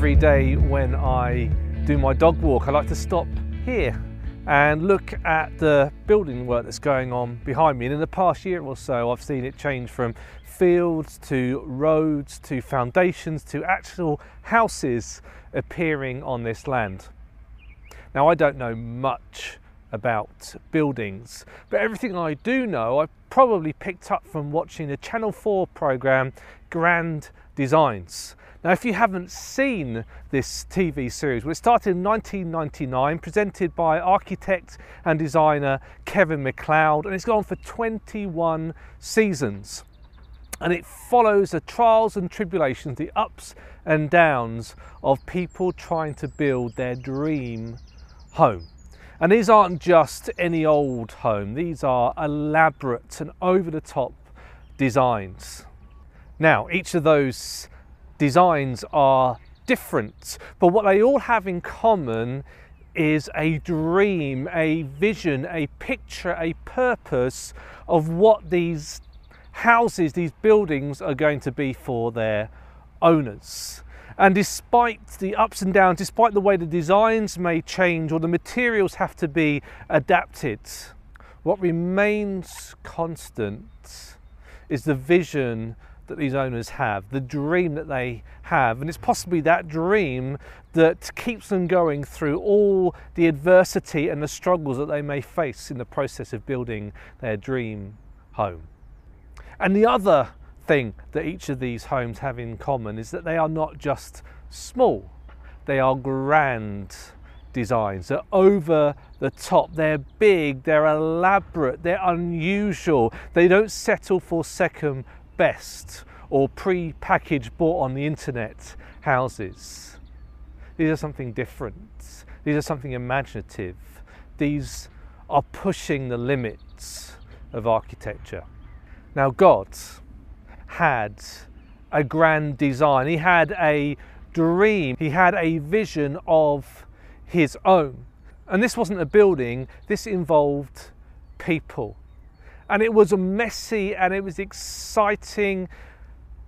every day when I do my dog walk, I like to stop here and look at the building work that's going on behind me. And in the past year or so, I've seen it change from fields to roads to foundations to actual houses appearing on this land. Now, I don't know much about buildings, but everything I do know, I've probably picked up from watching the Channel 4 program Grand Designs. Now, if you haven't seen this TV series, well, it started in 1999, presented by architect and designer Kevin McCloud, and it's gone for 21 seasons. And it follows the trials and tribulations, the ups and downs of people trying to build their dream home. And these aren't just any old home, these are elaborate and over the top designs. Now, each of those designs are different, but what they all have in common is a dream, a vision, a picture, a purpose of what these houses, these buildings are going to be for their owners. And despite the ups and downs, despite the way the designs may change or the materials have to be adapted, what remains constant is the vision that these owners have, the dream that they have. And it's possibly that dream that keeps them going through all the adversity and the struggles that they may face in the process of building their dream home. And the other thing that each of these homes have in common is that they are not just small, they are grand designs. They're over the top, they're big, they're elaborate, they're unusual. They don't settle for second best or pre-packaged bought on the internet houses. These are something different. These are something imaginative. These are pushing the limits of architecture. Now God had a grand design. He had a dream. He had a vision of his own. And this wasn't a building, this involved people and it was messy and it was exciting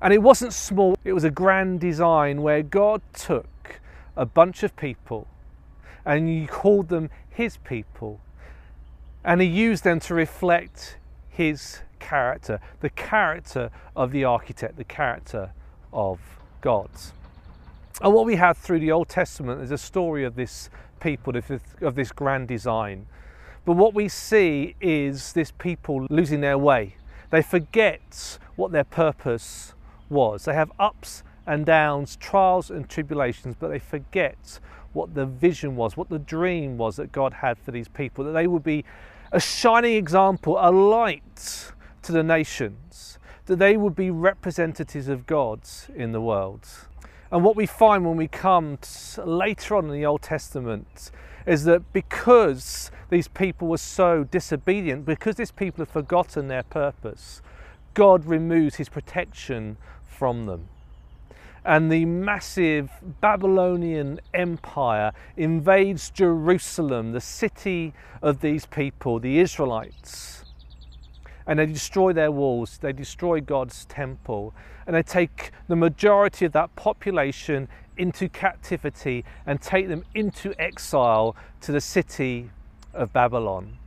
and it wasn't small, it was a grand design where God took a bunch of people and he called them his people and he used them to reflect his character, the character of the architect, the character of God. And what we have through the Old Testament is a story of this people, of this grand design. But what we see is this people losing their way. They forget what their purpose was. They have ups and downs, trials and tribulations, but they forget what the vision was, what the dream was that God had for these people, that they would be a shining example, a light to the nations, that they would be representatives of God in the world. And what we find when we come later on in the Old Testament is that because these people were so disobedient, because these people have forgotten their purpose, God removes his protection from them. And the massive Babylonian empire invades Jerusalem, the city of these people, the Israelites. And they destroy their walls, they destroy God's temple, and they take the majority of that population into captivity and take them into exile to the city of Babylon.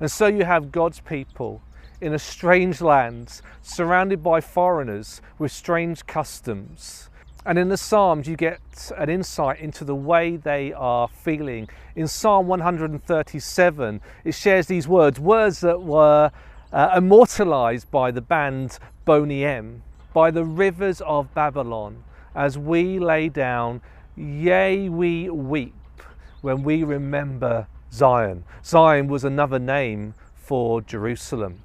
And so you have God's people in a strange land, surrounded by foreigners with strange customs. And in the Psalms, you get an insight into the way they are feeling. In Psalm 137, it shares these words, words that were uh, immortalized by the band Boney M by the rivers of Babylon as we lay down, yea, we weep when we remember Zion. Zion was another name for Jerusalem.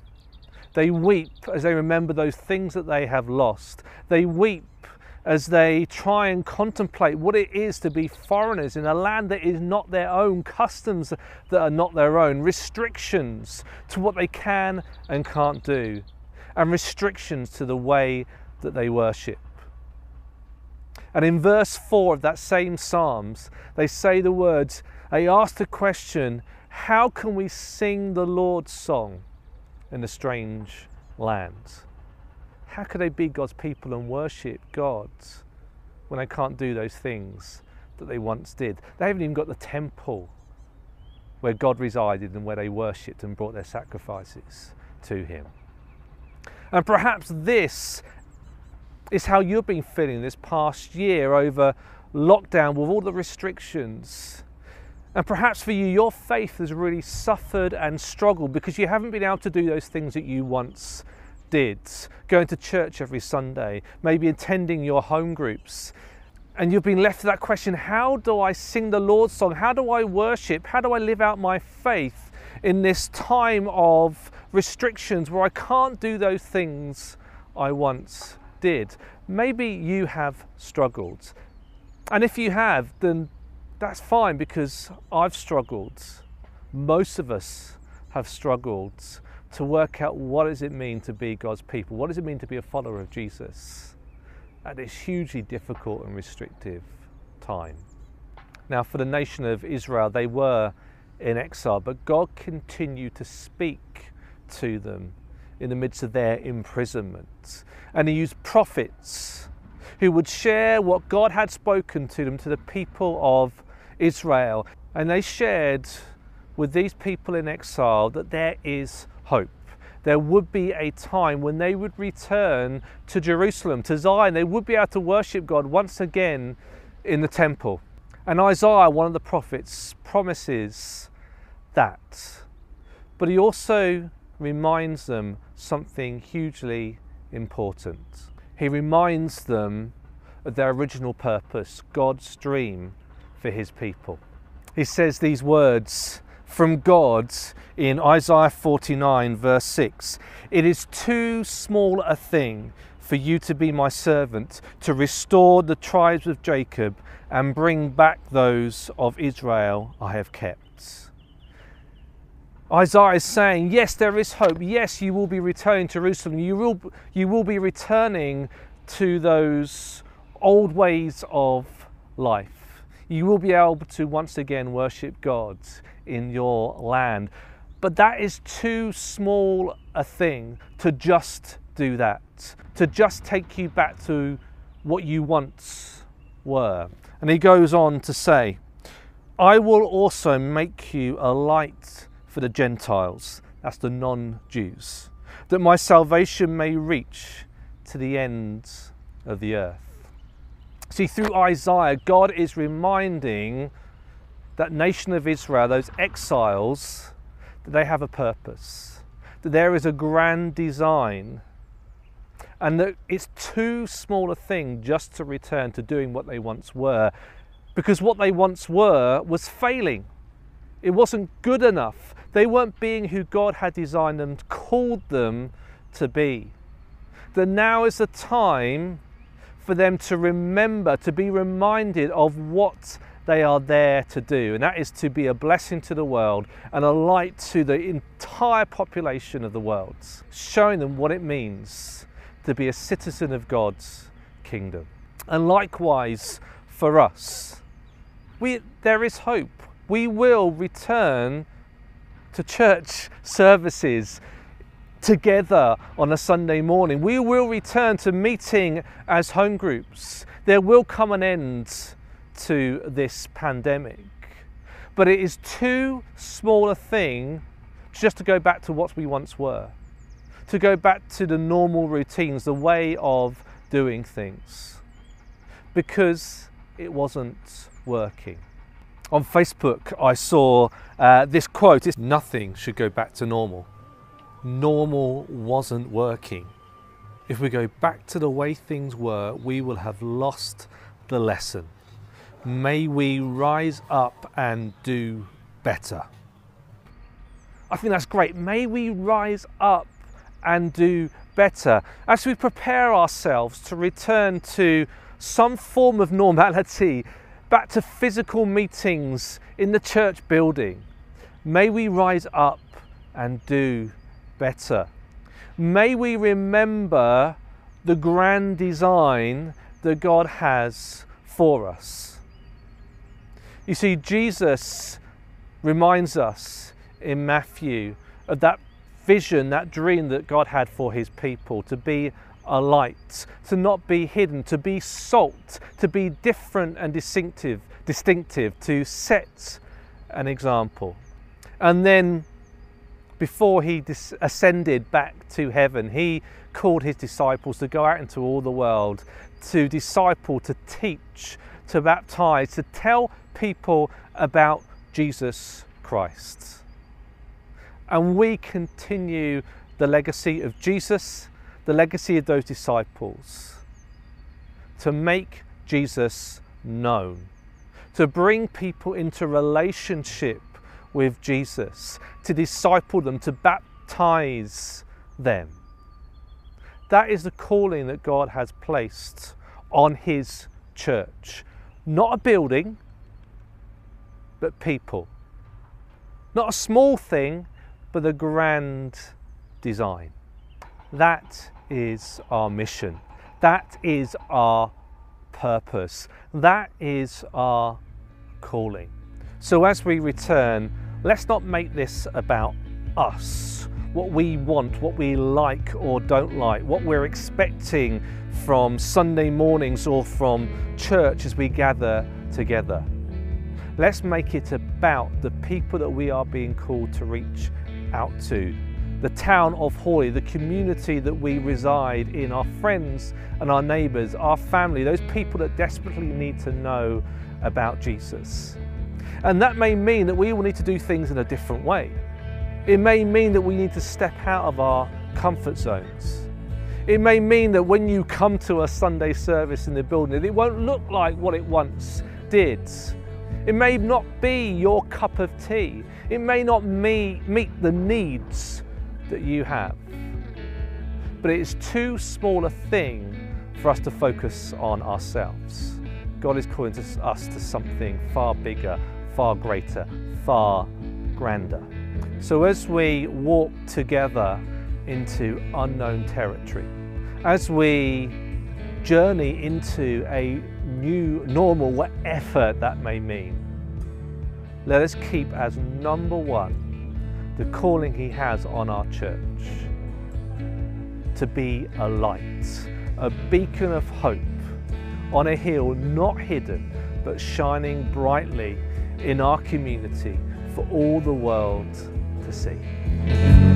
They weep as they remember those things that they have lost. They weep as they try and contemplate what it is to be foreigners in a land that is not their own, customs that are not their own, restrictions to what they can and can't do, and restrictions to the way that they worship. And in verse 4 of that same Psalms, they say the words, they ask the question, how can we sing the Lord's song in a strange land? How could they be God's people and worship God when they can't do those things that they once did. They haven't even got the temple where God resided and where they worshipped and brought their sacrifices to Him. And perhaps this is how you've been feeling this past year over lockdown with all the restrictions. And perhaps for you, your faith has really suffered and struggled because you haven't been able to do those things that you once did. Going to church every Sunday, maybe attending your home groups. And you've been left with that question how do I sing the Lord's song? How do I worship? How do I live out my faith in this time of restrictions where I can't do those things I once did? Maybe you have struggled. And if you have, then that's fine because I've struggled. Most of us have struggled to work out what does it mean to be God's people? What does it mean to be a follower of Jesus at this hugely difficult and restrictive time? Now, for the nation of Israel, they were in exile, but God continued to speak to them in the midst of their imprisonment. And He used prophets who would share what God had spoken to them, to the people of Israel. And they shared with these people in exile that there is hope. There would be a time when they would return to Jerusalem, to Zion. They would be able to worship God once again in the temple. And Isaiah, one of the prophets, promises that. But he also reminds them something hugely important. He reminds them of their original purpose, God's dream for his people. He says these words from God in Isaiah 49, verse 6 It is too small a thing for you to be my servant, to restore the tribes of Jacob and bring back those of Israel I have kept. Isaiah is saying, Yes, there is hope. Yes, you will be returning to Jerusalem. You will, you will be returning to those old ways of life. You will be able to once again worship God in your land. But that is too small a thing to just do that, to just take you back to what you once were. And he goes on to say, I will also make you a light for the Gentiles, that's the non Jews, that my salvation may reach to the ends of the earth. See, through Isaiah, God is reminding that nation of Israel, those exiles, that they have a purpose, that there is a grand design, and that it's too small a thing just to return to doing what they once were, because what they once were was failing. It wasn't good enough. They weren't being who God had designed them, called them to be. That now is the time for them to remember, to be reminded of what they are there to do, and that is to be a blessing to the world and a light to the entire population of the world, showing them what it means to be a citizen of God's kingdom. And likewise for us, we, there is hope. We will return to church services together on a Sunday morning. We will return to meeting as home groups. There will come an end to this pandemic. But it is too small a thing just to go back to what we once were, to go back to the normal routines, the way of doing things, because it wasn't working. On Facebook, I saw uh, this quote it's nothing should go back to normal normal wasn't working. If we go back to the way things were, we will have lost the lesson. May we rise up and do better. I think that's great. May we rise up and do better as we prepare ourselves to return to some form of normality, back to physical meetings in the church building. May we rise up and do better. May we remember the grand design that God has for us. You see, Jesus reminds us in Matthew of that vision, that dream that God had for his people to be a light, to not be hidden, to be salt, to be different and distinctive, distinctive, to set an example. And then before he ascended back to heaven, he called his disciples to go out into all the world, to disciple, to teach, to baptize, to tell people about Jesus Christ. And we continue the legacy of Jesus, the legacy of those disciples, to make Jesus known, to bring people into relationship with Jesus, to disciple them, to baptize them. That is the calling that God has placed on His church. Not a building, but people. Not a small thing, but the grand design. That is our mission. That is our purpose. That is our calling. So as we return, let's not make this about us, what we want, what we like or don't like, what we're expecting from Sunday mornings or from church as we gather together. Let's make it about the people that we are being called to reach out to, the town of Horley, the community that we reside in, our friends and our neighbours, our family, those people that desperately need to know about Jesus. And that may mean that we will need to do things in a different way. It may mean that we need to step out of our comfort zones. It may mean that when you come to a Sunday service in the building, it won't look like what it once did. It may not be your cup of tea. It may not meet the needs that you have. But it is too small a thing for us to focus on ourselves. God is calling us to something far bigger, far greater, far grander. So as we walk together into unknown territory, as we journey into a new normal, whatever that may mean, let us keep as number one the calling He has on our church to be a light, a beacon of hope on a hill not hidden but shining brightly in our community for all the world to see.